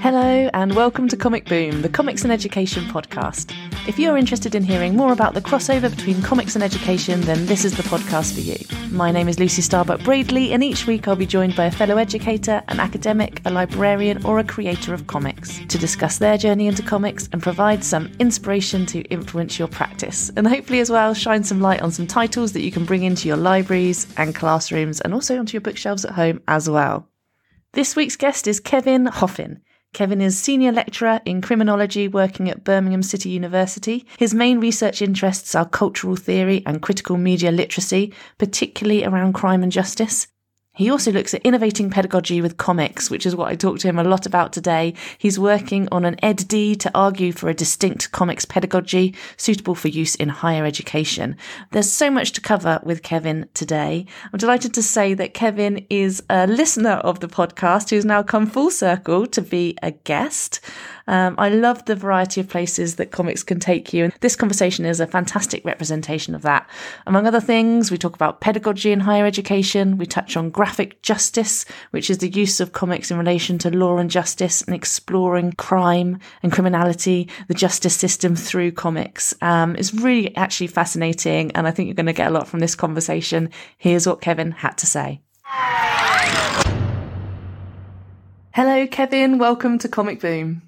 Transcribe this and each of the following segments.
Hello, and welcome to Comic Boom, the comics and education podcast. If you're interested in hearing more about the crossover between comics and education, then this is the podcast for you. My name is Lucy Starbuck Braidley, and each week I'll be joined by a fellow educator, an academic, a librarian, or a creator of comics to discuss their journey into comics and provide some inspiration to influence your practice. And hopefully, as well, shine some light on some titles that you can bring into your libraries and classrooms and also onto your bookshelves at home as well. This week's guest is Kevin Hoffin. Kevin is senior lecturer in criminology working at Birmingham City University. His main research interests are cultural theory and critical media literacy, particularly around crime and justice. He also looks at innovating pedagogy with comics, which is what I talked to him a lot about today. He's working on an EdD to argue for a distinct comics pedagogy suitable for use in higher education. There's so much to cover with Kevin today. I'm delighted to say that Kevin is a listener of the podcast who's now come full circle to be a guest. Um, I love the variety of places that comics can take you. And this conversation is a fantastic representation of that. Among other things, we talk about pedagogy in higher education. We touch on graphic justice, which is the use of comics in relation to law and justice and exploring crime and criminality, the justice system through comics. Um, it's really actually fascinating. And I think you're going to get a lot from this conversation. Here's what Kevin had to say. Hello, Kevin. Welcome to Comic Boom.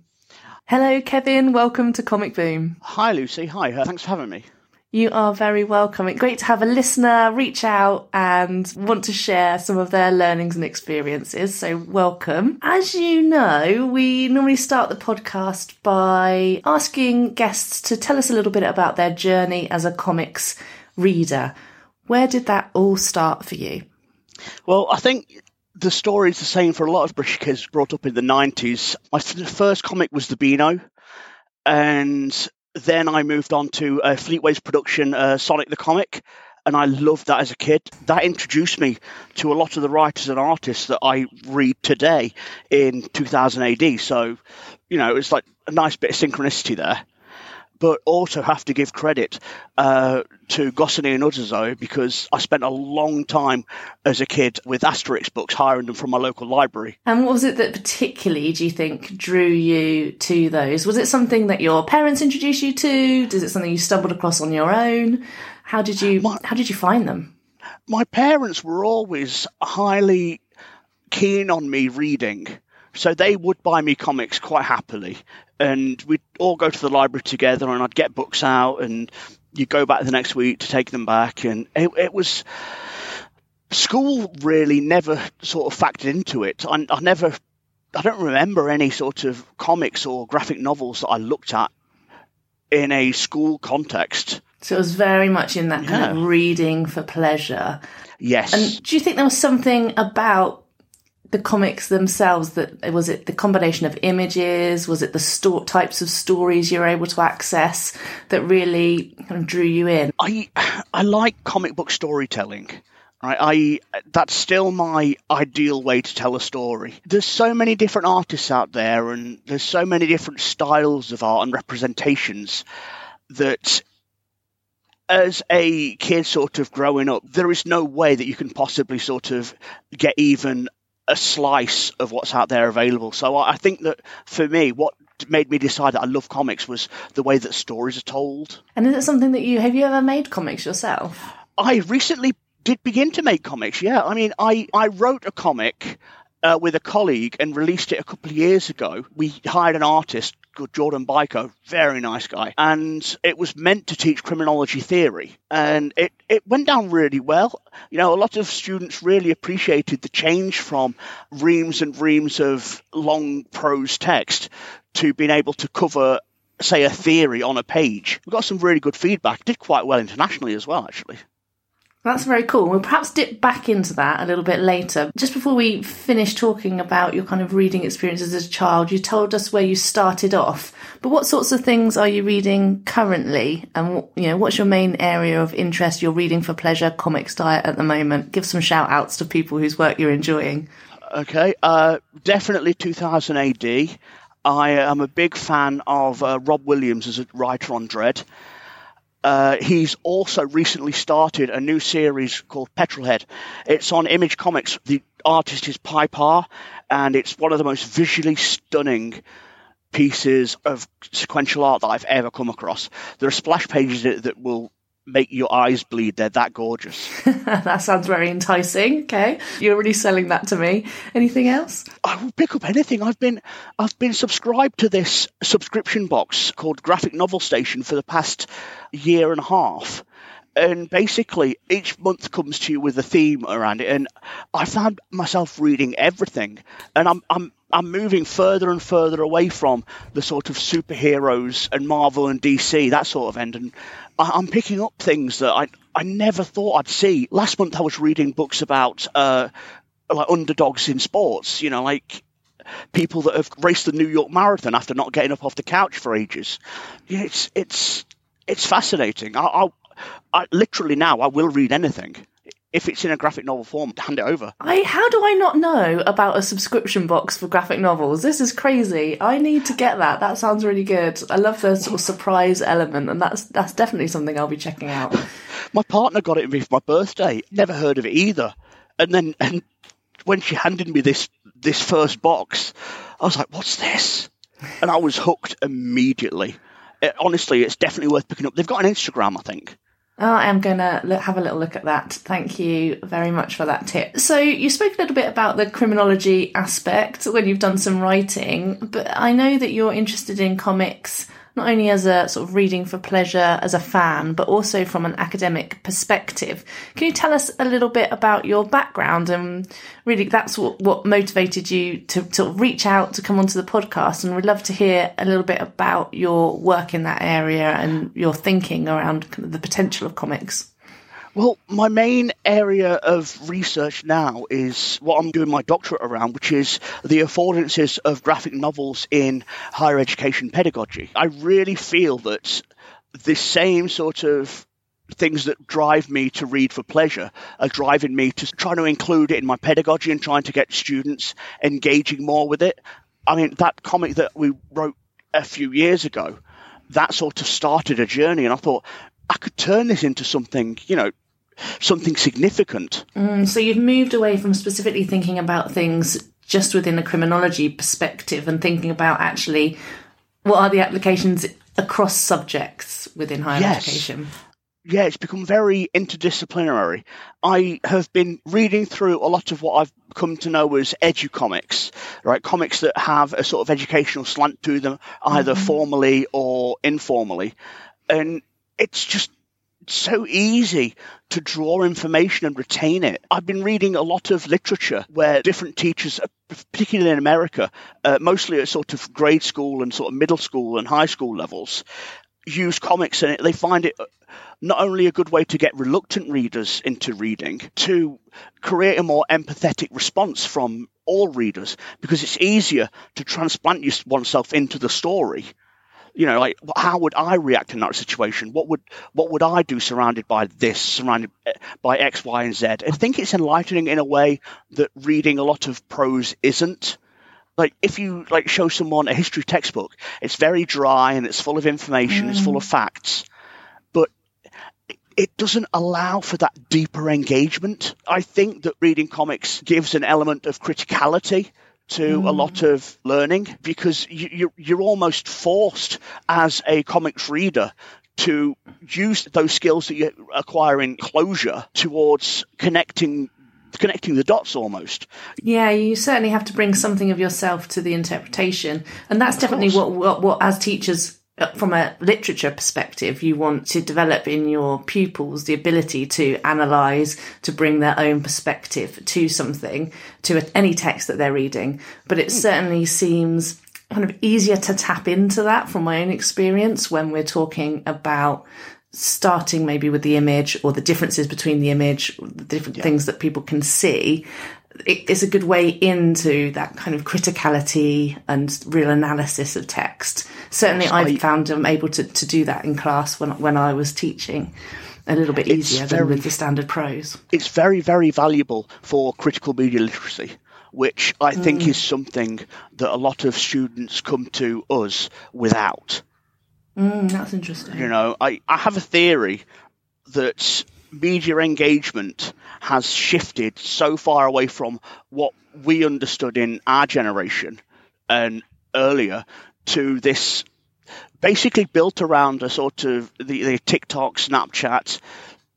Hello, Kevin. Welcome to Comic Boom. Hi, Lucy. Hi. Uh, thanks for having me. You are very welcome. It's great to have a listener reach out and want to share some of their learnings and experiences. So, welcome. As you know, we normally start the podcast by asking guests to tell us a little bit about their journey as a comics reader. Where did that all start for you? Well, I think the story is the same for a lot of British kids brought up in the 90s. My first comic was the Beano, and then I moved on to uh, Fleetway's production, uh, Sonic the Comic, and I loved that as a kid. That introduced me to a lot of the writers and artists that I read today in 2000 AD. So, you know, it's like a nice bit of synchronicity there but also have to give credit uh, to Goscinny and Uderzo because I spent a long time as a kid with Asterix books, hiring them from my local library. And what was it that particularly, do you think, drew you to those? Was it something that your parents introduced you to? Is it something you stumbled across on your own? How did you my, How did you find them? My parents were always highly keen on me reading. So they would buy me comics quite happily and we'd all go to the library together, and I'd get books out, and you'd go back the next week to take them back, and it, it was school really never sort of factored into it. I, I never, I don't remember any sort of comics or graphic novels that I looked at in a school context. So it was very much in that kind yeah. of reading for pleasure. Yes. And do you think there was something about the comics themselves that was it the combination of images? Was it the sto- types of stories you're able to access that really kind of drew you in? I i like comic book storytelling. Right, I that's still my ideal way to tell a story. There's so many different artists out there, and there's so many different styles of art and representations that as a kid sort of growing up, there is no way that you can possibly sort of get even a slice of what's out there available. So I think that for me, what made me decide that I love comics was the way that stories are told. And is it something that you have you ever made comics yourself? I recently did begin to make comics. Yeah, I mean, I I wrote a comic uh, with a colleague and released it a couple of years ago. We hired an artist called Jordan Byko, very nice guy, and it was meant to teach criminology theory, and it it went down really well. You know, a lot of students really appreciated the change from reams and reams of long prose text to being able to cover say a theory on a page. We got some really good feedback. Did quite well internationally as well, actually. That's very cool. We'll perhaps dip back into that a little bit later. Just before we finish talking about your kind of reading experiences as a child, you told us where you started off. But what sorts of things are you reading currently? And you know, what's your main area of interest? You're reading for pleasure, comics diet at the moment. Give some shout outs to people whose work you're enjoying. Okay, uh, definitely 2000 AD. I am a big fan of uh, Rob Williams as a writer on Dredd Uh, he's also recently started a new series called Petrolhead. It's on Image Comics. The artist is Pye Parr, and it's one of the most visually stunning pieces of sequential art that I've ever come across. There are splash pages that will make your eyes bleed. They're that gorgeous. that sounds very enticing. Okay, you're really selling that to me. Anything else? I will pick up anything. I've been I've been subscribed to this subscription box called Graphic Novel Station for the past year and a half. And basically, each month comes to you with a theme around it, and I found myself reading everything. And I'm I'm I'm moving further and further away from the sort of superheroes and Marvel and DC that sort of end, and I'm picking up things that I I never thought I'd see. Last month I was reading books about uh, like underdogs in sports. You know, like people that have raced the New York Marathon after not getting up off the couch for ages. It's it's it's fascinating. I, I, literally now I will read anything if it's in a graphic novel form, hand it over. I how do I not know about a subscription box for graphic novels? This is crazy. I need to get that. That sounds really good. I love the sort of surprise element, and that's that's definitely something I'll be checking out. my partner got it for my birthday. Never heard of it either. And then and when she handed me this this first box, I was like, "What's this?" And I was hooked immediately. It, honestly, it's definitely worth picking up. They've got an Instagram, I think. Oh, I am going to have a little look at that. Thank you very much for that tip. So, you spoke a little bit about the criminology aspect when you've done some writing, but I know that you're interested in comics not only as a sort of reading for pleasure as a fan, but also from an academic perspective. Can you tell us a little bit about your background and really that's what, what motivated you to, to reach out to come onto the podcast? And we'd love to hear a little bit about your work in that area and your thinking around the potential of comics. Well, my main area of research now is what I'm doing my doctorate around, which is the affordances of graphic novels in higher education pedagogy. I really feel that the same sort of things that drive me to read for pleasure are driving me to try to include it in my pedagogy and trying to get students engaging more with it. I mean, that comic that we wrote a few years ago, that sort of started a journey, and I thought I could turn this into something, you know, something significant. Mm, so you've moved away from specifically thinking about things just within a criminology perspective and thinking about actually what are the applications across subjects within higher yes. education. Yeah, it's become very interdisciplinary. I have been reading through a lot of what I've come to know as educomics, right? Comics that have a sort of educational slant to them, either mm-hmm. formally or informally. And it's just so easy to draw information and retain it. I've been reading a lot of literature where different teachers, particularly in America, uh, mostly at sort of grade school and sort of middle school and high school levels, use comics and they find it not only a good way to get reluctant readers into reading, to create a more empathetic response from all readers, because it's easier to transplant oneself into the story you know, like how would I react in that situation? What would what would I do surrounded by this, surrounded eh, by X, Y, and Z? I think it's enlightening in a way that reading a lot of prose isn't. Like if you like show someone a history textbook, it's very dry and it's full of information, mm. it's full of mm. facts, but it doesn't allow for that deeper engagement. I think that reading comics gives an element of criticality to mm. a lot of learning because you, you're almost forced as a comics reader to use those skills that you acquire in closure towards connecting connecting the dots almost. Yeah, you certainly have to bring something of yourself to the interpretation, and that's of definitely what, what, what as teachers Uh, from a literature perspective, you want to develop in your pupils the ability to analyze, to bring their own perspective to something, to any text that they're reading. But it hmm. certainly seems kind of easier to tap into that from my own experience when we're talking about starting maybe with the image or the differences between the image, the different yeah. things that people can see it's a good way into that kind of criticality and real analysis of text. Certainly, I found I'm able to, to do that in class when when I was teaching a little bit easier very, than with the standard prose. It's very, very valuable for critical media literacy, which I think mm. is something that a lot of students come to us without. Mm, that's interesting. You know, I, I have a theory that media engagement has shifted so far away from what we understood in our generation and earlier to this basically built around a sort of the, the TikTok, Snapchat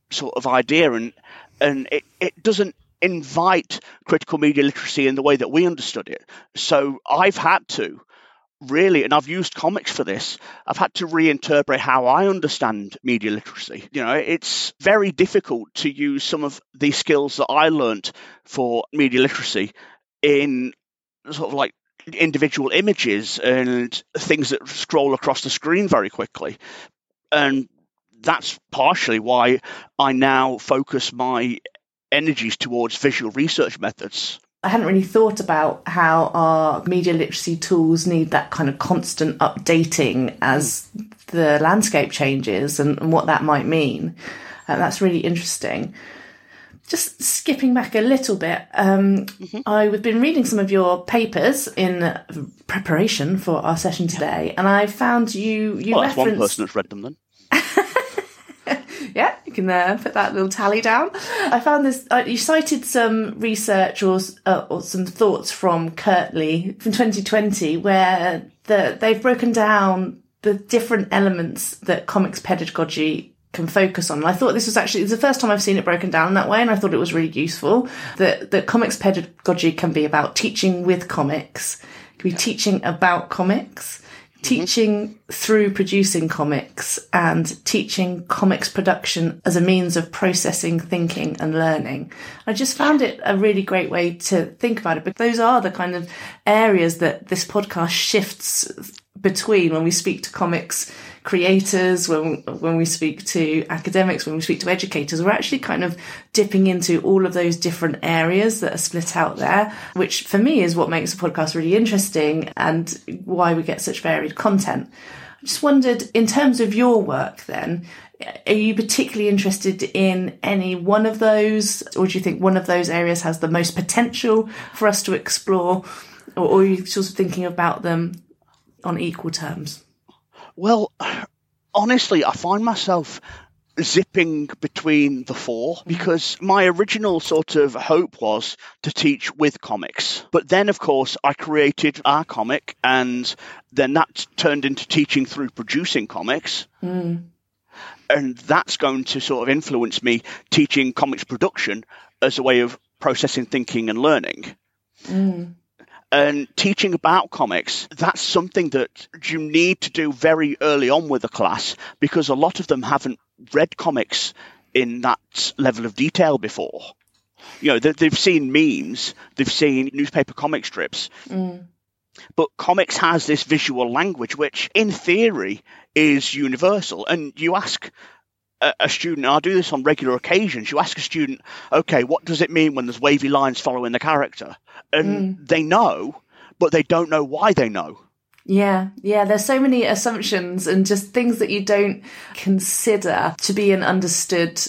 sort of idea, and and it, it doesn't invite critical media literacy in the way that we understood it. So I've had to really, and I've used comics for this, I've had to reinterpret how I understand media literacy. You know, it's very difficult to use some of the skills that I learnt for media literacy in sort of like individual images and things that scroll across the screen very quickly. And that's partially why I now focus my energies towards visual research methods. I hadn't really thought about how our media literacy tools need that kind of constant updating as the landscape changes and, and what that might mean. Uh, that's really interesting. Just skipping back a little bit, um, mm-hmm. I've been reading some of your papers in preparation for our session today, and I found you you well, referenced... one person that's read them then. yeah, you can uh, put that little tally down. I found this. Uh, you cited some research or uh, or some thoughts from Kirtley from 2020, where the, they've broken down the different elements that comics pedagogy can focus on. And I thought this was actually the first time I've seen it broken down that way, and I thought it was really useful. That that comics pedagogy can be about teaching with comics, can be teaching about comics mm-hmm. teaching through producing comics and teaching comics production as a means of processing, thinking and learning. I just found it a really great way to think about it. But those are the kind of areas that this podcast shifts between when we speak to comics creators, when when we speak to academics, when we speak to educators, we're actually kind of dipping into all of those different areas that are split out there, which for me is what makes a podcast really interesting and why we get such varied content. I just wondered, in terms of your work, then, are you particularly interested in any one of those, or do you think one of those areas has the most potential for us to explore, or, or are you sort of thinking about them on equal terms? Well, honestly, I find myself zipping between the four mm-hmm. because my original sort of hope was to teach with comics. But then, of course, I created our comic, and then that turned into teaching through producing comics. Mm. And that's going to sort of influence me teaching comics production as a way of processing thinking and learning. Mm and teaching about comics, that's something that you need to do very early on with a class because a lot of them haven't read comics in that level of detail before. You know, they've seen memes, they've seen newspaper comic strips. Mm. But comics has this visual language, which in theory is universal. And you ask a, student, I do this on regular occasions, you ask a student, okay, what does it mean when there's wavy lines following the character? and mm. they know, but they don't know why they know. Yeah, yeah, there's so many assumptions and just things that you don't consider to be an understood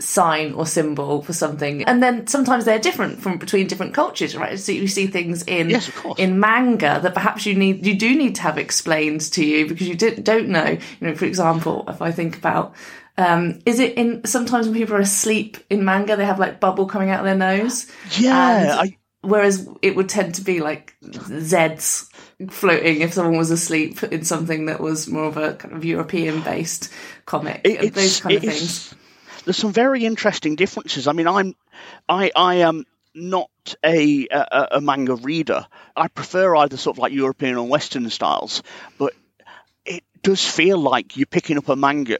sign or symbol for something. And then sometimes they're different from between different cultures, right? So you see things in yes, in manga that perhaps you need you do need to have explained to you because you don't know. You know, for example, if I think about um, is it in sometimes when people are asleep in manga, they have like bubble coming out of their nose? Yeah, I, whereas it would tend to be like Zeds floating if someone was asleep in something that was more of a kind of European based comic, it, those kind of things. There's some very interesting differences. I mean, I'm, I, I am not a, a, a manga reader. I prefer either sort of like European or Western styles, but it does feel like you're picking up a manga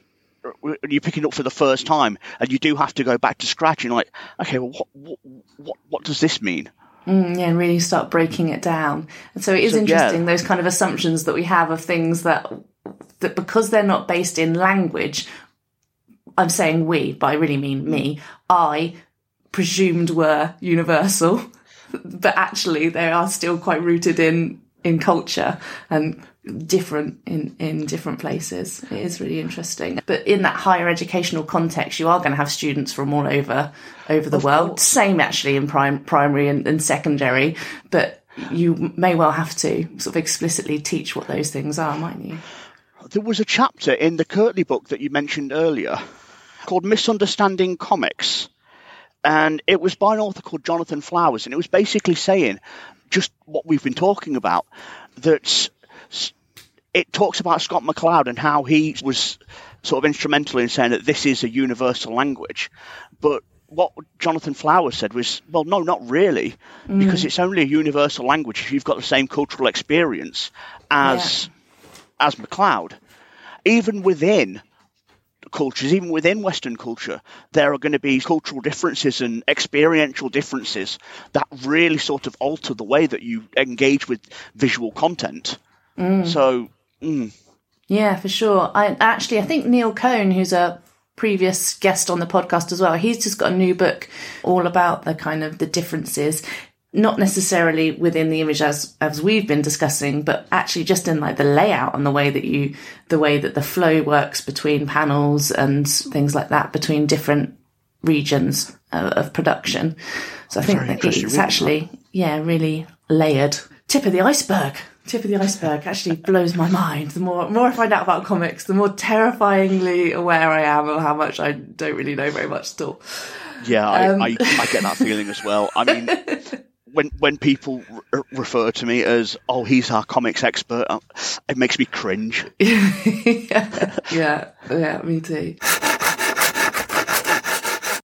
you're picking up for the first time, and you do have to go back to scratch. And like, okay, well, what, what, what does this mean? Mm, yeah, and really start breaking it down. And so it is so, interesting yeah. those kind of assumptions that we have of things that that because they're not based in language. I'm saying we, but I really mean me. I presumed were universal, but actually they are still quite rooted in in culture and different in in different places. It is really interesting. But in that higher educational context, you are going to have students from all over over the of world. Course. Same actually in prime, primary and, and secondary, but you may well have to sort of explicitly teach what those things are, mightn't you? there was a chapter in the Kirtley book that you mentioned earlier called Misunderstanding Comics. And it was by an author called Jonathan Flowers. And it was basically saying just what we've been talking about that it talks about Scott McCloud and how he was sort of instrumental in saying that this is a universal language. But what Jonathan Flowers said was, well, no, not really, mm. because it's only a universal language if you've got the same cultural experience as yeah. as McCloud. Even within cultures, even within Western culture, there are going to be cultural differences and experiential differences that really sort of alter the way that you engage with visual content. Mm. So, mm. yeah, for sure. I actually, I think Neil Cohn, who's a previous guest on the podcast as well, he's just got a new book all about the kind of the differences not necessarily within the image as as we've been discussing, but actually just in like the layout and the way that you the way that the flow works between panels and things like that between different regions of, of production. So I think that it's actually yeah really layered. Tip of the iceberg. Tip of the iceberg actually blows my mind. The more more I find out about comics, the more terrifyingly aware I am of how much I don't really know very much still. Yeah, um, I, I, I get that feeling as well. I mean, when when people re- refer to me as oh he's our comics expert, uh, it makes me cringe. yeah, yeah, yeah, me too.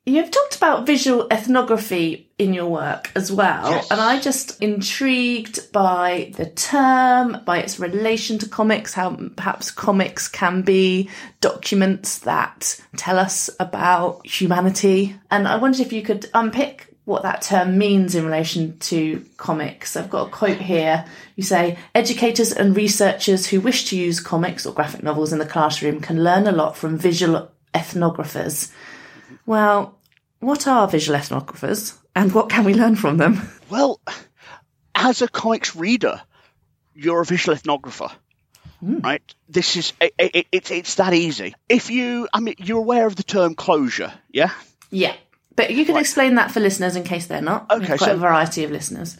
You've talked about visual ethnography in your work as well, yes. and I just intrigued by the term, by its relation to comics, how perhaps comics can be documents that tell us about humanity. And I wondered if you could unpick what that term means in relation to comics. I've got a quote here. You say, educators and researchers who wish to use comics or graphic novels in the classroom can learn a lot from visual ethnographers. Well, what are visual ethnographers and what can we learn from them? Well, as a comics reader, you're a visual ethnographer. Mm. Right. This is it, it, it, it's that easy. If you, I mean, you're aware of the term closure, yeah? Yeah. But you can right. explain that for listeners in case they're not. Okay, quite so a variety of listeners.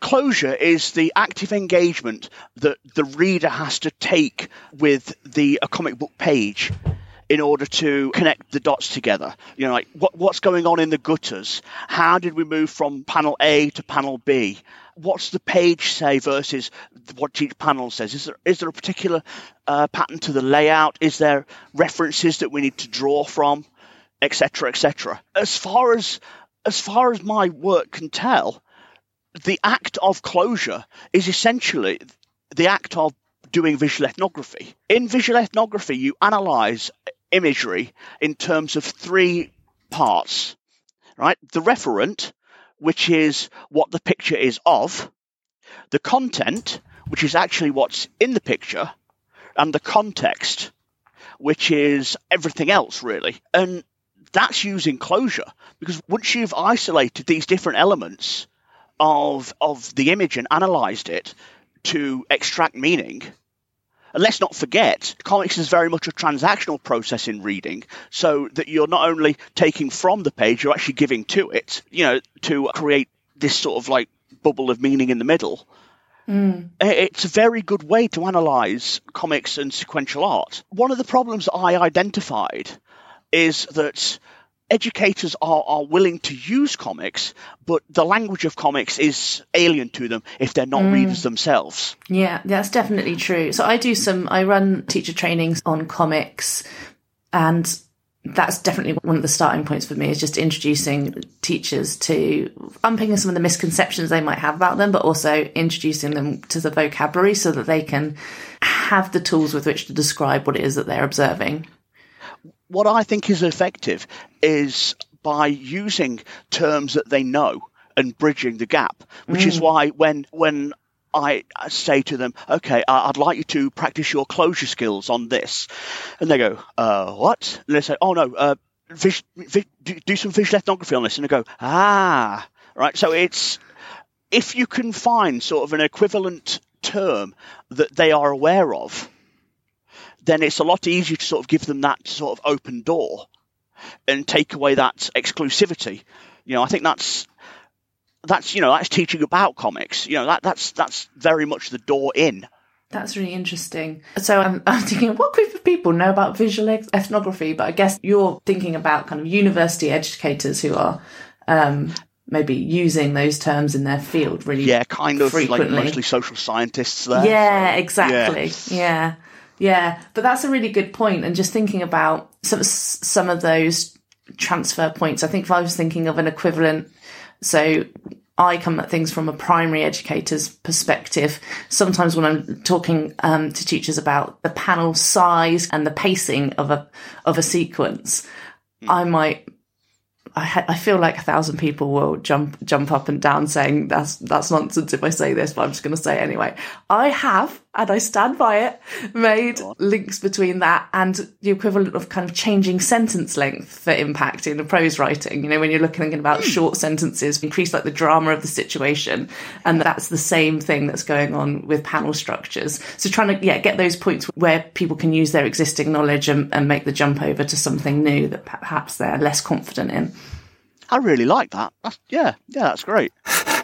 Closure is the active engagement that the reader has to take with the a comic book page in order to connect the dots together. You know, like what, what's going on in the gutters? How did we move from panel A to panel B? What's the page say versus what each panel says? Is there is there a particular uh, pattern to the layout? Is there references that we need to draw from? Etc., etc. As far as as far as my work can tell, the act of closure is essentially the act of doing visual ethnography. In visual ethnography, you analyze imagery in terms of three parts, right? The referent, which is what the picture is of, the content, which is actually what's in the picture, and the context, which is everything else, really. And that's using closure because once you've isolated these different elements of of the image and analyzed it to extract meaning and let's not forget, comics is very much a transactional process in reading, so that you're not only taking from the page, you're actually giving to it, you know, to create this sort of like bubble of meaning in the middle. Mm. It's a very good way to analyze comics and sequential art. One of the problems I identified is that educators are, are willing to use comics, but the language of comics is alien to them if they're not mm. readers themselves. Yeah, that's definitely true. So I do some, I run teacher trainings on comics, and that's definitely one of the starting points for me is just introducing teachers to unpicking some of the misconceptions they might have about them, but also introducing them to the vocabulary so that they can have the tools with which to describe what it is that they're observing what I think is effective is by using terms that they know and bridging the gap, which mm. is why when when I say to them, okay, I'd like you to practice your closure skills on this. And they go, uh, what? And they say, oh no, uh, vis- vis- do some visual ethnography on this. And I go, ah, right. So it's, if you can find sort of an equivalent term that they are aware of, then it's a lot easier to sort of give them that sort of open door and take away that exclusivity. You know, I think that's that's you know that's teaching about comics. You know, that that's that's very much the door in That's really interesting. So I'm, I'm thinking, what group of people know about visual ethnography? But I guess you're thinking about kind of university educators who are um, maybe using those terms in their field really yeah kind of frequently. like mostly social scientists there yeah exactly yeah. yeah yeah but that's a really good point. and just thinking about some some of those transfer points i think if i was thinking of an equivalent so I come at things from a primary educator's perspective. Sometimes when I'm talking um, to teachers about the panel size and the pacing of a of a sequence, I might I, ha- I feel like a thousand people will jump jump up and down saying that's that's nonsense if I say this, but I'm just going to say it anyway. I have, and I stand by it, made links between that and the equivalent of kind of changing sentence length for impact in a prose writing. You know, when you're looking at about mm. short sentences, increase like the drama of the situation, and that's the same thing that's going on with panel structures. So trying to yeah get those points where people can use their existing knowledge and, and make the jump over to something new that perhaps they're less confident in. I really like that. That's, yeah, yeah, that's great.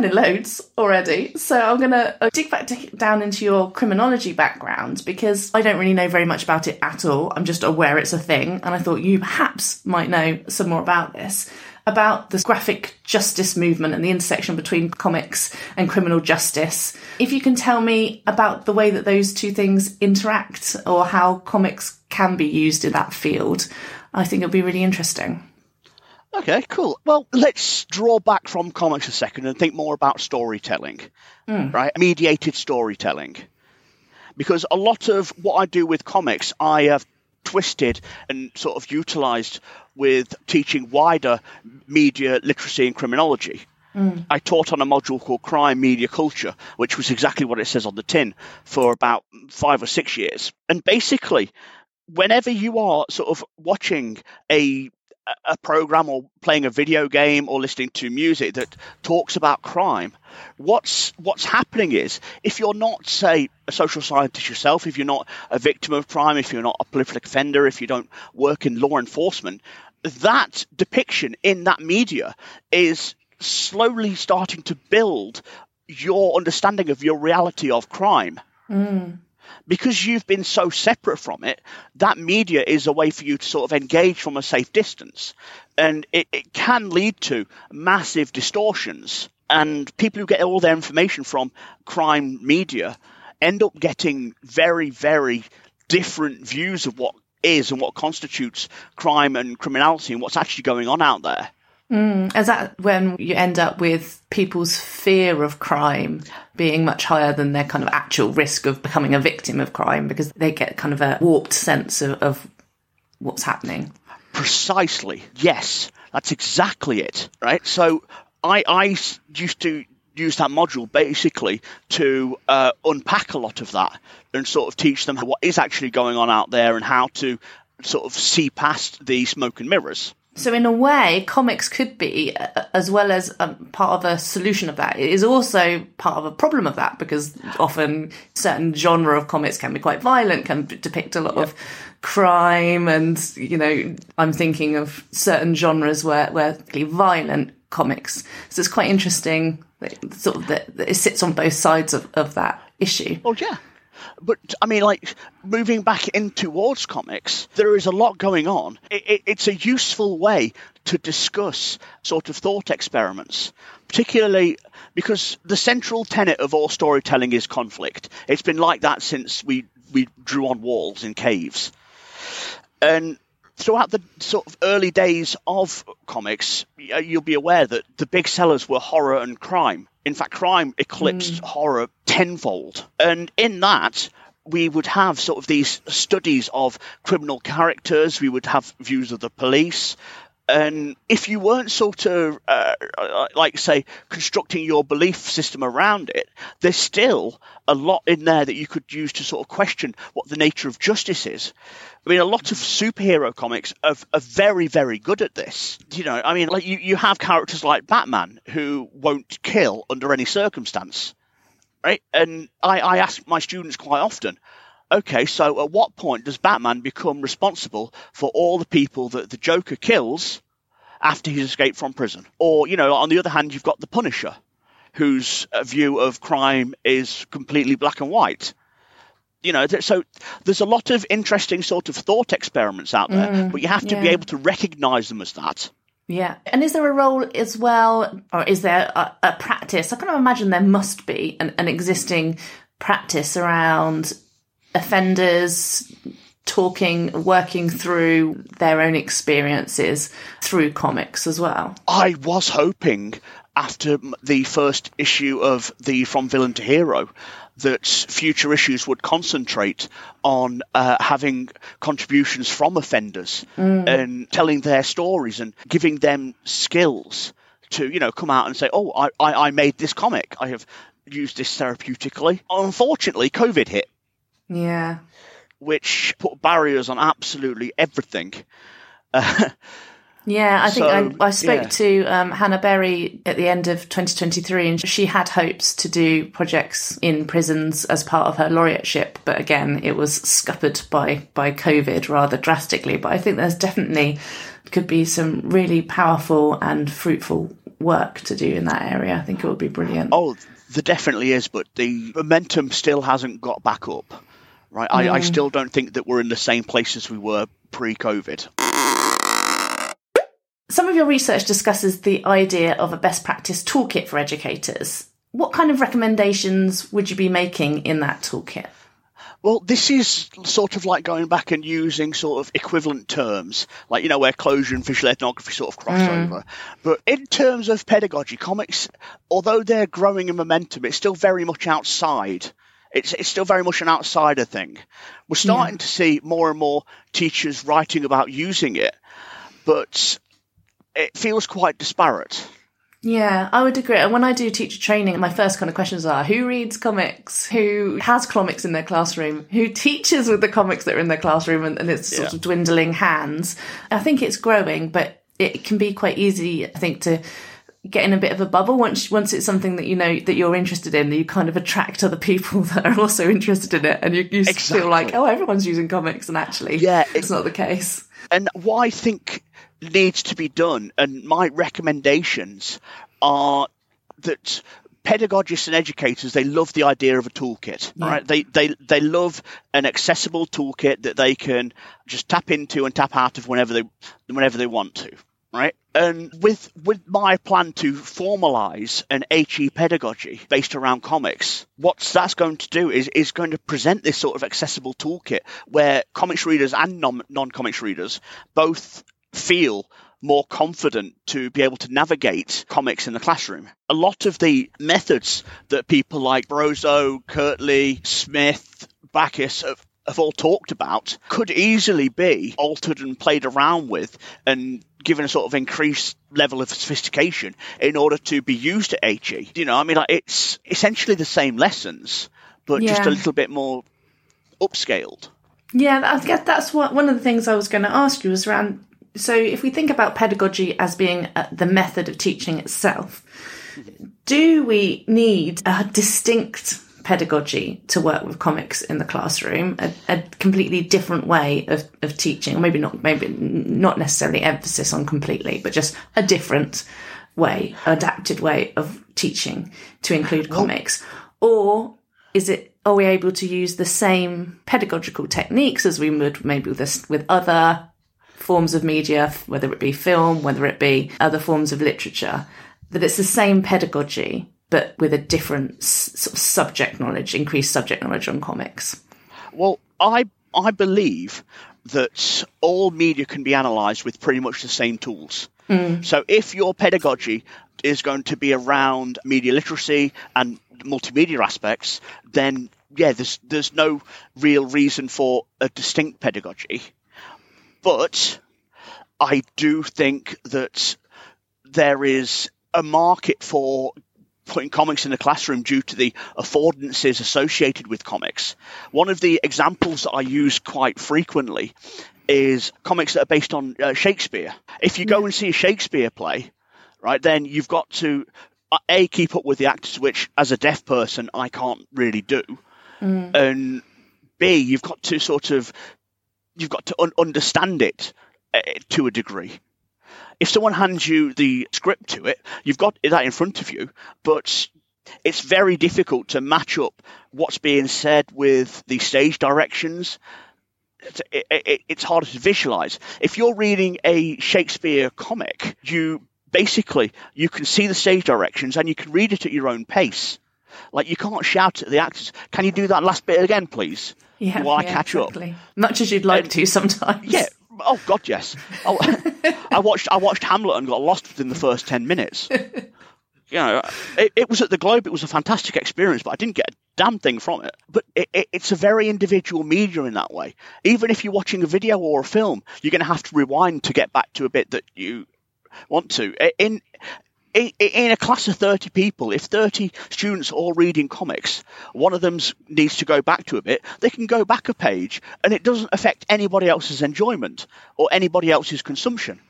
Learning loads already, so I'm going to uh, dig back down into your criminology background because I don't really know very much about it at all. I'm just aware it's a thing, and I thought you perhaps might know some more about this about the graphic justice movement and the intersection between comics and criminal justice. If you can tell me about the way that those two things interact or how comics can be used in that field, I think it'll be really interesting. Okay, cool. Well, let's draw back from comics a second and think more about storytelling, mm. right? Mediated storytelling. Because a lot of what I do with comics, I have twisted and sort of utilized with teaching wider media literacy and criminology. Mm. I taught on a module called Crime Media Culture, which was exactly what it says on the tin for about five or six years. And basically, whenever you are sort of watching a a program or playing a video game or listening to music that talks about crime what's what's happening is if you're not say a social scientist yourself if you're not a victim of crime if you're not a prolific offender if you don't work in law enforcement that depiction in that media is slowly starting to build your understanding of your reality of crime. Mm because you've been so separate from it, that media is a way for you to sort of engage from a safe distance. And it, it can lead to massive distortions. And people who get all their information from crime media end up getting very, very different views of what is and what constitutes crime and criminality and what's actually going on out there. Mm, is that when you end up with people's fear of crime being much higher than their kind of actual risk of becoming a victim of crime because they get kind of a warped sense of, of what's happening? Precisely. Yes, that's exactly it. Right. So I, I used to use that module basically to uh, unpack a lot of that and sort of teach them what is actually going on out there and how to sort of see past the smoke and mirrors. So, in a way, comics could be, uh, as well as um, part of a solution of that, it is also part of a problem of that because often certain genre of comics can be quite violent, can depict a lot of crime, and you know, I'm thinking of certain genres where where violent comics. So it's quite interesting, that, sort of that, that it sits on both sides of, of that issue. Oh yeah, but I mean, like moving back in towards comics, there is a lot going on. It, it, it's a useful way to discuss sort of thought experiments, particularly because the central tenet of all storytelling is conflict. It's been like that since we we drew on walls in caves, and throughout the sort of early days of comics, you'll be aware that the big sellers were horror and crime. In fact, crime eclipsed mm. horror tenfold. And in that, we would have sort of these studies of criminal characters, we would have views of the police. And if you weren't sort of, uh, like, say, constructing your belief system around it, there's still a lot in there that you could use to sort of question what the nature of justice is. I mean, a lot of superhero comics are, are, very, very good at this. You know, I mean, like you, you have characters like Batman who won't kill under any circumstance, right? And I, I ask my students quite often, okay, so at what point does Batman become responsible for all the people that the Joker kills after he's escaped from prison? Or, you know, on the other hand, you've got the Punisher whose uh, view of crime is completely black and white. You know, so there's a lot of interesting sort of thought experiments out there, mm, but you have to yeah. be able to recognize them as that. Yeah. And is there a role as well, or is there a, a practice? I kind of imagine there must be an, an existing practice around offenders talking, working through their own experiences through comics as well. I was hoping after the first issue of the From Villain to Hero that future issues would concentrate on uh, having contributions from offenders mm. and telling their stories and giving them skills to you know come out and say oh I, I, I made this comic i have used this therapeutically unfortunately covid hit yeah which put barriers on absolutely everything uh, Yeah, I think so, I, I, spoke yeah. to um, Hannah Berry at the end of 2023, and she had hopes to do projects in prisons as part of her laureateship, but again, it was scuppered by by COVID rather drastically. But I think there's definitely could be some really powerful and fruitful work to do in that area. I think it would be brilliant. Oh, there definitely is, but the momentum still hasn't got back up. Right, mm. I, I still don't think that we're in the same place as we were pre-COVID. Some of your research discusses the idea of a best practice toolkit for educators. What kind of recommendations would you be making in that toolkit? Well, this is sort of like going back and using sort of equivalent terms, like, you know, where closure and visual ethnography sort of cross mm. over. But in terms of pedagogy, comics, although they're growing in momentum, it's still very much outside. It's, it's still very much an outsider thing. We're starting yeah. to see more and more teachers writing about using it, but it feels quite disparate. Yeah, I would agree. And when I do teacher training, my first kind of questions are who reads comics? Who has comics in their classroom? Who teaches with the comics that are in their classroom? And, and it's sort yeah. of dwindling hands. I think it's growing, but it can be quite easy, I think, to get in a bit of a bubble once once it's something that you know that you're interested in that you kind of attract other people that are also interested in it and you, you exactly. feel like oh everyone's using comics and actually yeah it's not the case and what i think needs to be done. And my recommendations are that pedagogists and educators they love the idea of a toolkit yeah. right they they they love an accessible toolkit that they can just tap into and tap out of whenever they whenever they want to right and with with my plan to formalize an HE pedagogy based around comics what that's going to do is is going to present this sort of accessible toolkit where comics readers and non non comics readers both feel more confident to be able to navigate comics in the classroom. A lot of the methods that people like Brozo, Kirtley, Smith, Backus have, have all talked about could easily be altered and played around with and given a sort of increased level of sophistication in order to be used at HE. You know, I mean, like it's essentially the same lessons, but yeah. just a little bit more upscaled. Yeah, I guess that's what one of the things I was going to ask you was around so if we think about pedagogy as being uh, the method of teaching itself, do we need a distinct pedagogy to work with comics in the classroom a, a, completely different way of, of teaching. Or maybe not maybe not necessarily emphasis on completely but just a different way adapted way of teaching to include comics. Or is it are we able to use the same pedagogical techniques as we would maybe with this with other forms of media, whether it be film, whether it be other forms of literature, that it's the same pedagogy, but with a different sort of subject knowledge, increased subject knowledge on comics? Well, I I believe that all media can be analysed with pretty much the same tools. Mm. So if your pedagogy is going to be around media literacy and multimedia aspects, then yeah, there's there's no real reason for a distinct pedagogy. But I do think that there is a market for putting comics in the classroom due to the affordances associated with comics. One of the examples that I use quite frequently is comics that are based on uh, Shakespeare. If you go and see a Shakespeare play, right, then you've got to uh, a keep up with the actors, which as a deaf person I can't really do, mm. and b you've got to sort of you've got to un- understand it uh, to a degree. If someone hands you the script to it, you've got that in front of you, but it's very difficult to match up what's being said with the stage directions. It's, it, it, it's harder to visualize. If you're reading a Shakespeare comic, you basically you can see the stage directions and you can read it at your own pace. Like you can't shout at the actors. Can you do that last bit again, please? Yeah, while I catch exactly. up. Much as you'd like to sometimes. Yeah. Oh God, yes. Oh, I watched I watched Hamlet and got lost within the first ten minutes. you know, it, it, was at the Globe. It was a fantastic experience, but I didn't get a damn thing from it. But it, it, it's a very individual media in that way. Even if you're watching a video or a film, you're going to have to rewind to get back to a bit that you want to. In in, in a class of 30 people, if 30 students are all reading comics, one of them needs to go back to a bit, they can go back a page and it doesn't affect anybody else's enjoyment or anybody else's consumption.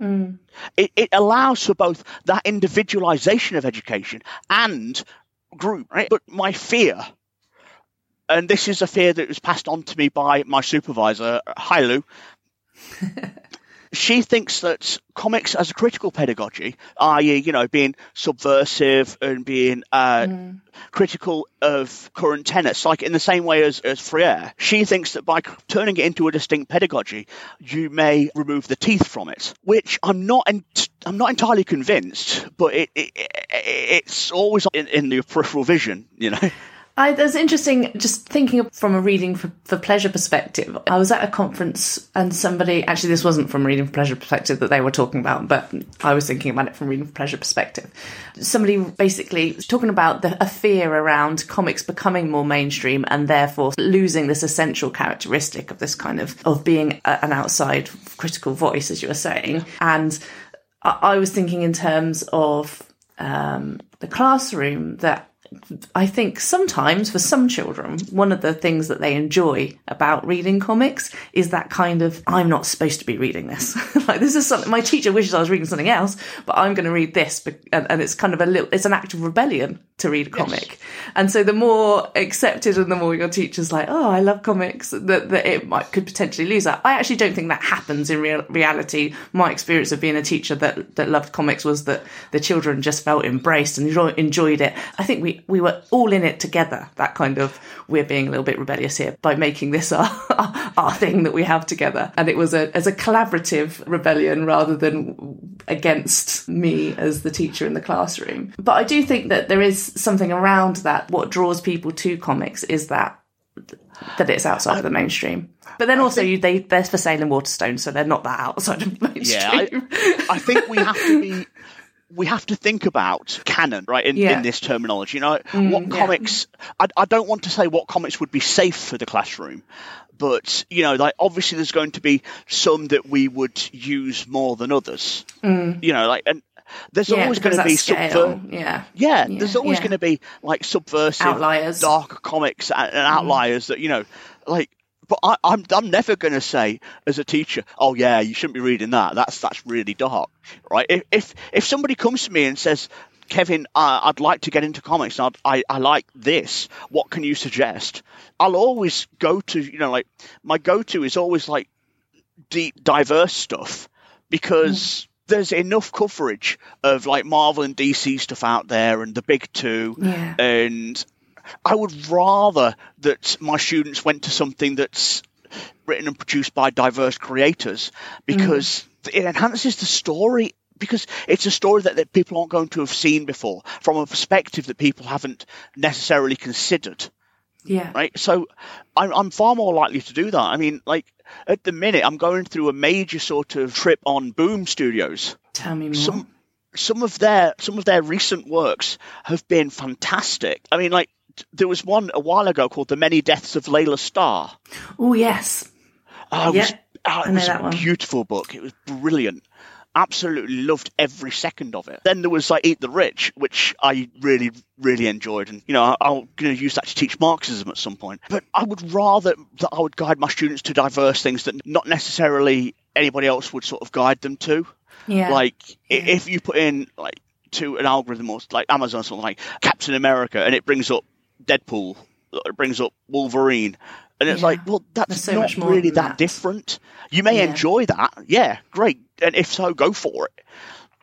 Mm. It, it allows for both that individualization of education and group, right? But my fear, and this is a fear that was passed on to me by my supervisor, Hi Lou. she thinks that comics as a critical pedagogy, i.e., you know, being subversive and being uh, mm. critical of current tenets, like in the same way as, as Freire, she thinks that by turning it into a distinct pedagogy, you may remove the teeth from it, which I'm not. I'm not entirely convinced, but it, it, it it's always in, in the peripheral vision, you know. I, that's interesting. Just thinking from a reading for, for pleasure perspective, I was at a conference and somebody actually this wasn't from reading for pleasure perspective that they were talking about, but I was thinking about it from reading for pleasure perspective. Somebody basically was talking about the, a fear around comics becoming more mainstream and therefore losing this essential characteristic of this kind of of being a, an outside critical voice, as you were saying. And I, I was thinking in terms of um, the classroom that I think sometimes for some children, one of the things that they enjoy about reading comics is that kind of, I'm not supposed to be reading this. like, this is something, my teacher wishes I was reading something else, but I'm going to read this. And, and, it's kind of a little, it's an act of rebellion to read a comic. Yes. And so the more accepted and the more your teacher's like, oh, I love comics, that, that it might, could potentially lose that. I actually don't think that happens in real, reality. My experience of being a teacher that, that loved comics was that the children just felt embraced and enjoyed it. I think we, we were all in it together. That kind of we're being a little bit rebellious here by making this our our thing that we have together. And it was a as a collaborative rebellion rather than against me as the teacher in the classroom. But I do think that there is something around that. What draws people to comics is that that it's outside of the mainstream. But then also, think, they they're for sale in Waterstone, so they're not that outside of mainstream. Yeah, I, I think we have to be we have to think about canon, right, in, yeah. in this terminology. You know, mm, what comics, yeah. I, I don't want to say what comics would be safe for the classroom, but, you know, like obviously there's going to be some that we would use more than others. Mm. You know, like, and there's yeah, always going to be subver- yeah. yeah. yeah, there's always going to be like subversive, outliers, dark comics and, and outliers mm. that you know, like but I, am I'm, I'm never going to say as a teacher, oh yeah, you shouldn't be reading that. That's that's really dark, right? If if, if somebody comes to me and says, Kevin, uh, I'd like to get into comics. And I I like this. What can you suggest? I'll always go to you know like my go to is always like deep diverse stuff because. Mm there's enough coverage of like Marvel and DC stuff out there and the big two yeah. and I would rather that my students went to something that's written and produced by diverse creators because mm. it enhances the story because it's a story that, that people aren't going to have seen before from a perspective that people haven't necessarily considered. Yeah. Right. So I'm, I'm far more likely to do that. I mean, like at the minute, I'm going through a major sort of trip on Boom Studios. Tell me more. Some, some of their some of their recent works have been fantastic. I mean, like there was one a while ago called The Many Deaths of Laila Starr. Oh, yes. Oh, it was, oh, it was a one. beautiful book. It was brilliant. Absolutely loved every second of it. Then there was like Eat the Rich, which I really, really enjoyed, and you know I, I'm going to use that to teach Marxism at some point. But I would rather that I would guide my students to diverse things that not necessarily anybody else would sort of guide them to. Yeah. Like yeah. if you put in like to an algorithm or like Amazon or something like Captain America, and it brings up Deadpool. It brings up Wolverine. And it's yeah. like, well, that's so not really that, that, different. You may yeah. enjoy that. Yeah, great. And if so, go for it.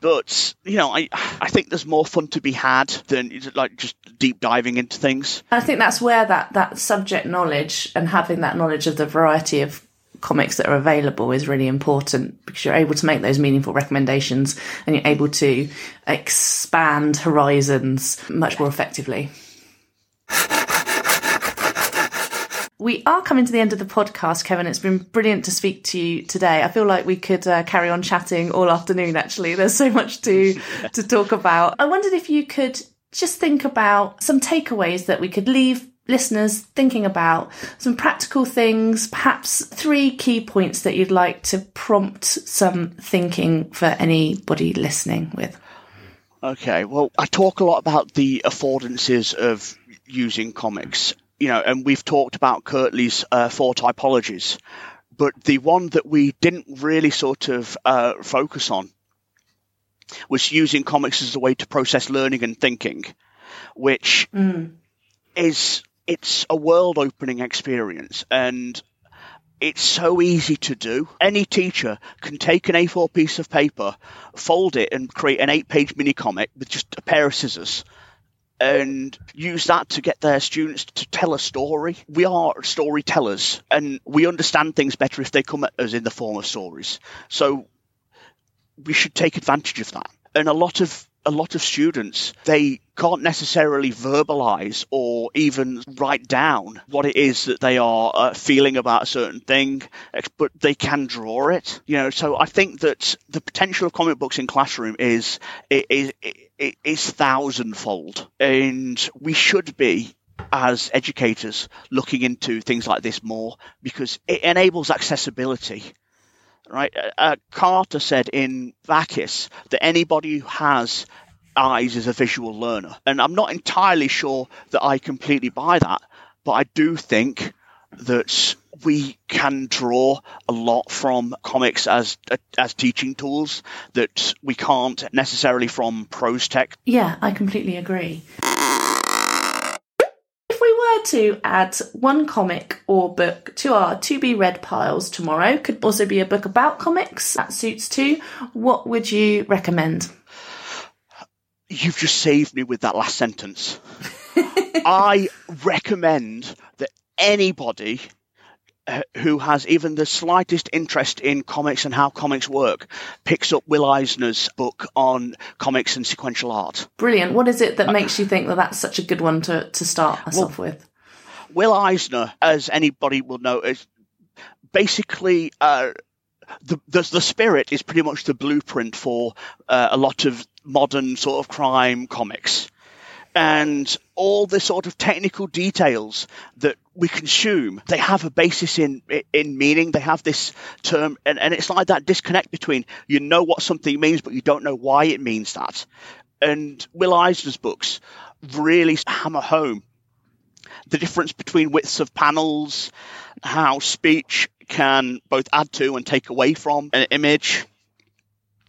But you know, I I think there's more fun to be had than like just deep diving into things. I think that's where that that subject knowledge and having that knowledge of the variety of comics that are available is really important because you're able to make those meaningful recommendations and you're able to expand horizons much more effectively. We are coming to the end of the podcast, Kevin. It's been brilliant to speak to you today. I feel like we could uh, carry on chatting all afternoon. Actually, there's so much to to talk about. I wondered if you could just think about some takeaways that we could leave listeners thinking about some practical things, perhaps three key points that you'd like to prompt some thinking for anybody listening with. Okay, well, I talk a lot about the affordances of using comics you know, and we've talked about Kirtley's uh, four typologies, but the one that we didn't really sort of uh, focus on was using comics as a way to process learning and thinking, which mm. is it's a world opening experience and it's so easy to do. Any teacher can take an A4 piece of paper, fold it, and create an eight page mini comic with just a pair of scissors and use that to get their students to tell a story. We are storytellers and we understand things better if they come at us in the form of stories. So we should take advantage of that. And a lot of a lot of students they can't necessarily verbalize or even write down what it is that they are uh, feeling about a certain thing but they can draw it you know? So i think that the potential of comic books in classroom is is is, is thousandfold. And we should be as educators looking into things like this more because it enables accessibility right? Uh, uh, Carter said in Bacchus that anybody who has eyes is a visual learner. And I'm not entirely sure that I completely buy that, but I do think that we can draw a lot from comics as as teaching tools that we can't necessarily from prose text. Yeah, I completely agree to add one comic or book to our to be read piles tomorrow, could also be a book about comics, that suits too, what would you recommend? You've just saved me with that last sentence. I recommend that anybody uh, who has even the slightest interest in comics and how comics work picks up Will Eisner's book on comics and sequential art. Brilliant. What is it that makes you think that that's such a good one to, to start us well, off with? Will Eisner, as anybody will know, is basically uh, the, the, the spirit is pretty much the blueprint for uh, a lot of modern sort of crime comics and all the sort of technical details that we consume, they have a basis in in meaning. They have this term, and, and it's like that disconnect between you know what something means, but you don't know why it means that. And Will Eisner's books really hammer home the difference between widths of panels, how speech can both add to and take away from an image.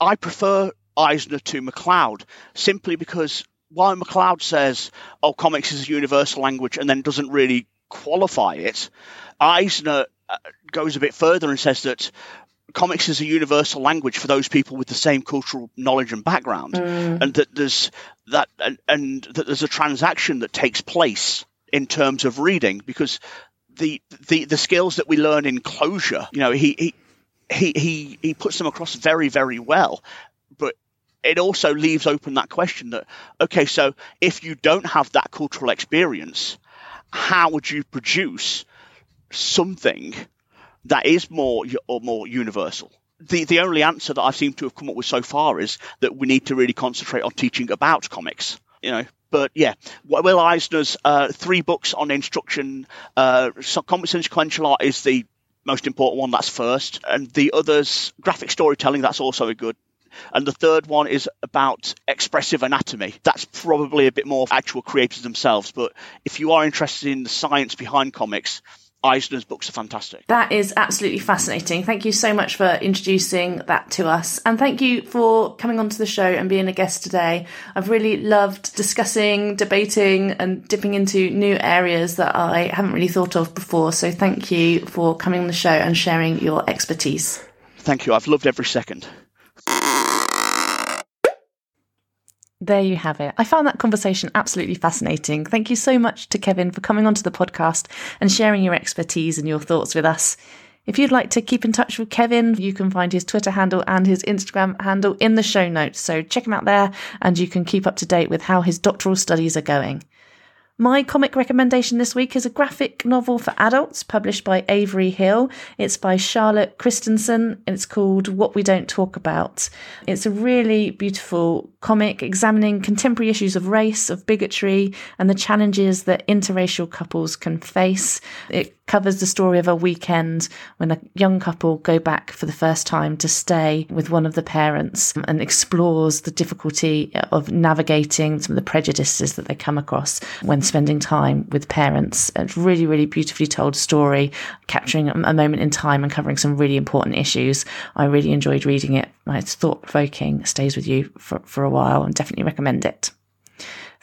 I prefer Eisner to McCloud simply because while McCloud says, oh, comics is a universal language and then doesn't really qualify it, Eisner uh, goes a bit further and says that comics is a universal language for those people with the same cultural knowledge and background, mm. and that there's that and, and, that there's a transaction that takes place in terms of reading because the the the skills that we learn in closure, you know, he he he he, he puts them across very very well, but it also leaves open that question that okay so if you don't have that cultural experience how would you produce something that is more or more universal? The the only answer that I seem to have come up with so far is that we need to really concentrate on teaching about comics you know but yeah, Will Eisner's uh, three books on instruction, uh, and sequential art is the most important one. That's first, and the others, graphic storytelling. That's also a good. And the third one is about expressive anatomy. That's probably a bit more actual creators themselves. But if you are interested in the science behind comics, Eisner's books are fantastic. That is absolutely fascinating. Thank you so much for introducing that to us. And thank you for coming onto the show and being a guest today. I've really loved discussing, debating, and dipping into new areas that I haven't really thought of before. So thank you for coming on the show and sharing your expertise. Thank you. I've loved every second. There you have it. I found that conversation absolutely fascinating. Thank you so much to Kevin for coming onto the podcast and sharing your expertise and your thoughts with us. If you'd like to keep in touch with Kevin, you can find his Twitter handle and his Instagram handle in the show notes. So check him out there and you can keep up to date with how his doctoral studies are going. My comic recommendation this week is a graphic novel for adults published by Avery Hill. It's by Charlot Kristensen. It's called What We Don't Talk About. It's a really beautiful comic examining contemporary issues of race, of bigotry, and the challenges that interracial couples can face. It covers the story of a weekend when a young couple go back for the first time to stay with one of the parents and explores the difficulty of navigating some of the prejudices that they come across when spending time with parents. It's really, really beautifully told story, capturing a moment in time and covering some really important issues. I really enjoyed reading it. It's thought provoking, stays with you for, for a while, and definitely recommend it.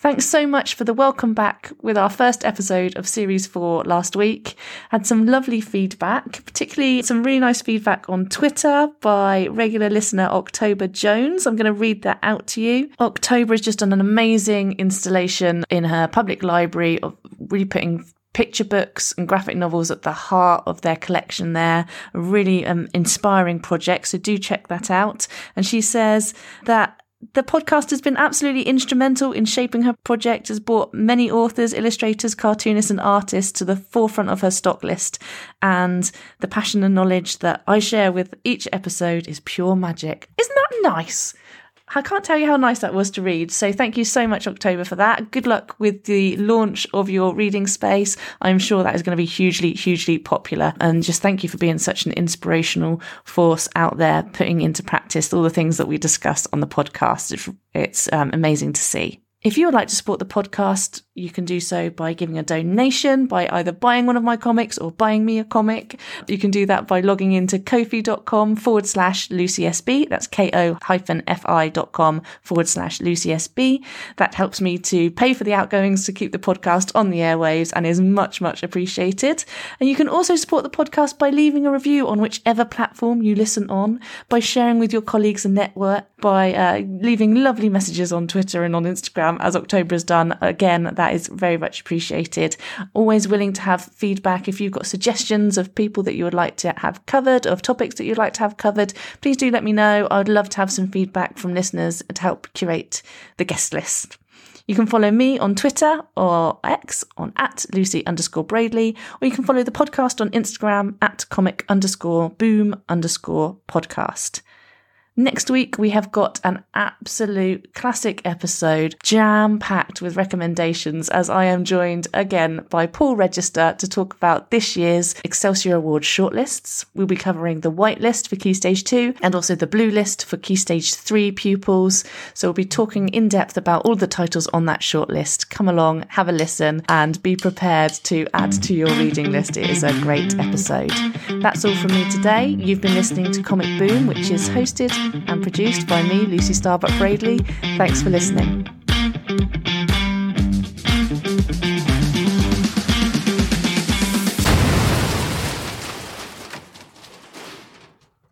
Thanks so much for the welcome back with our first episode of Series 4 last week. Had some lovely feedback, particularly some really nice feedback on Twitter by regular listener October Jones. I'm going to read that out to you. October has just done an amazing installation in her public library of really putting picture books and graphic novels at the heart of their collection there. A really um, inspiring project. So do check that out. And she says that the podcast has been absolutely instrumental in shaping her project, has brought many authors, illustrators, cartoonists, and artists to the forefront of her stock list. And the passion and knowledge that I share with each episode is pure magic. Isn't that nice? I can't tell you how nice that was to read. So thank you so much, October, for that. Good luck with the launch of your reading space. I'm sure that is going to be hugely, hugely popular. And just thank you for being such an inspirational force out there, putting into practice all the things that we discussed on the podcast. It's, it's um, amazing to see. If you would like to support the podcast, you can do so by giving a donation, by either buying one of my comics or buying me a comic. You can do that by logging into kofi.com forward slash lucysb. That's ko hyphen fi.com forward slash lucysb. That helps me to pay for the outgoings to keep the podcast on the airwaves and is much, much appreciated. And you can also support the podcast by leaving a review on whichever platform you listen on, by sharing with your colleagues and network, by uh, leaving lovely messages on Twitter and on Instagram, as October has done. Again, that is very much appreciated. Always willing to have feedback. If you've got suggestions of people that you would like to have covered, of topics that you'd like to have covered, please do let me know. I would love to have some feedback from listeners to help curate the guest list. You can follow me on Twitter or X on at Lucy underscore Braidley, or you can follow the podcast on Instagram at comic underscore boom underscore podcast. Next week, we have got an absolute classic episode, jam packed with recommendations, as I am joined again by Paul Register to talk about this year's Excelsior Awards shortlists. We'll be covering the white list for Key Stage 2 and also the blue list for Key Stage 3 pupils. So we'll be talking in depth about all the titles on that shortlist. Come along, have a listen, and be prepared to add to your reading list. It is a great episode. That's all from me today. You've been listening to Comic Boom, which is hosted and produced by me, Lucy Starbuck Braidley. Thanks for listening.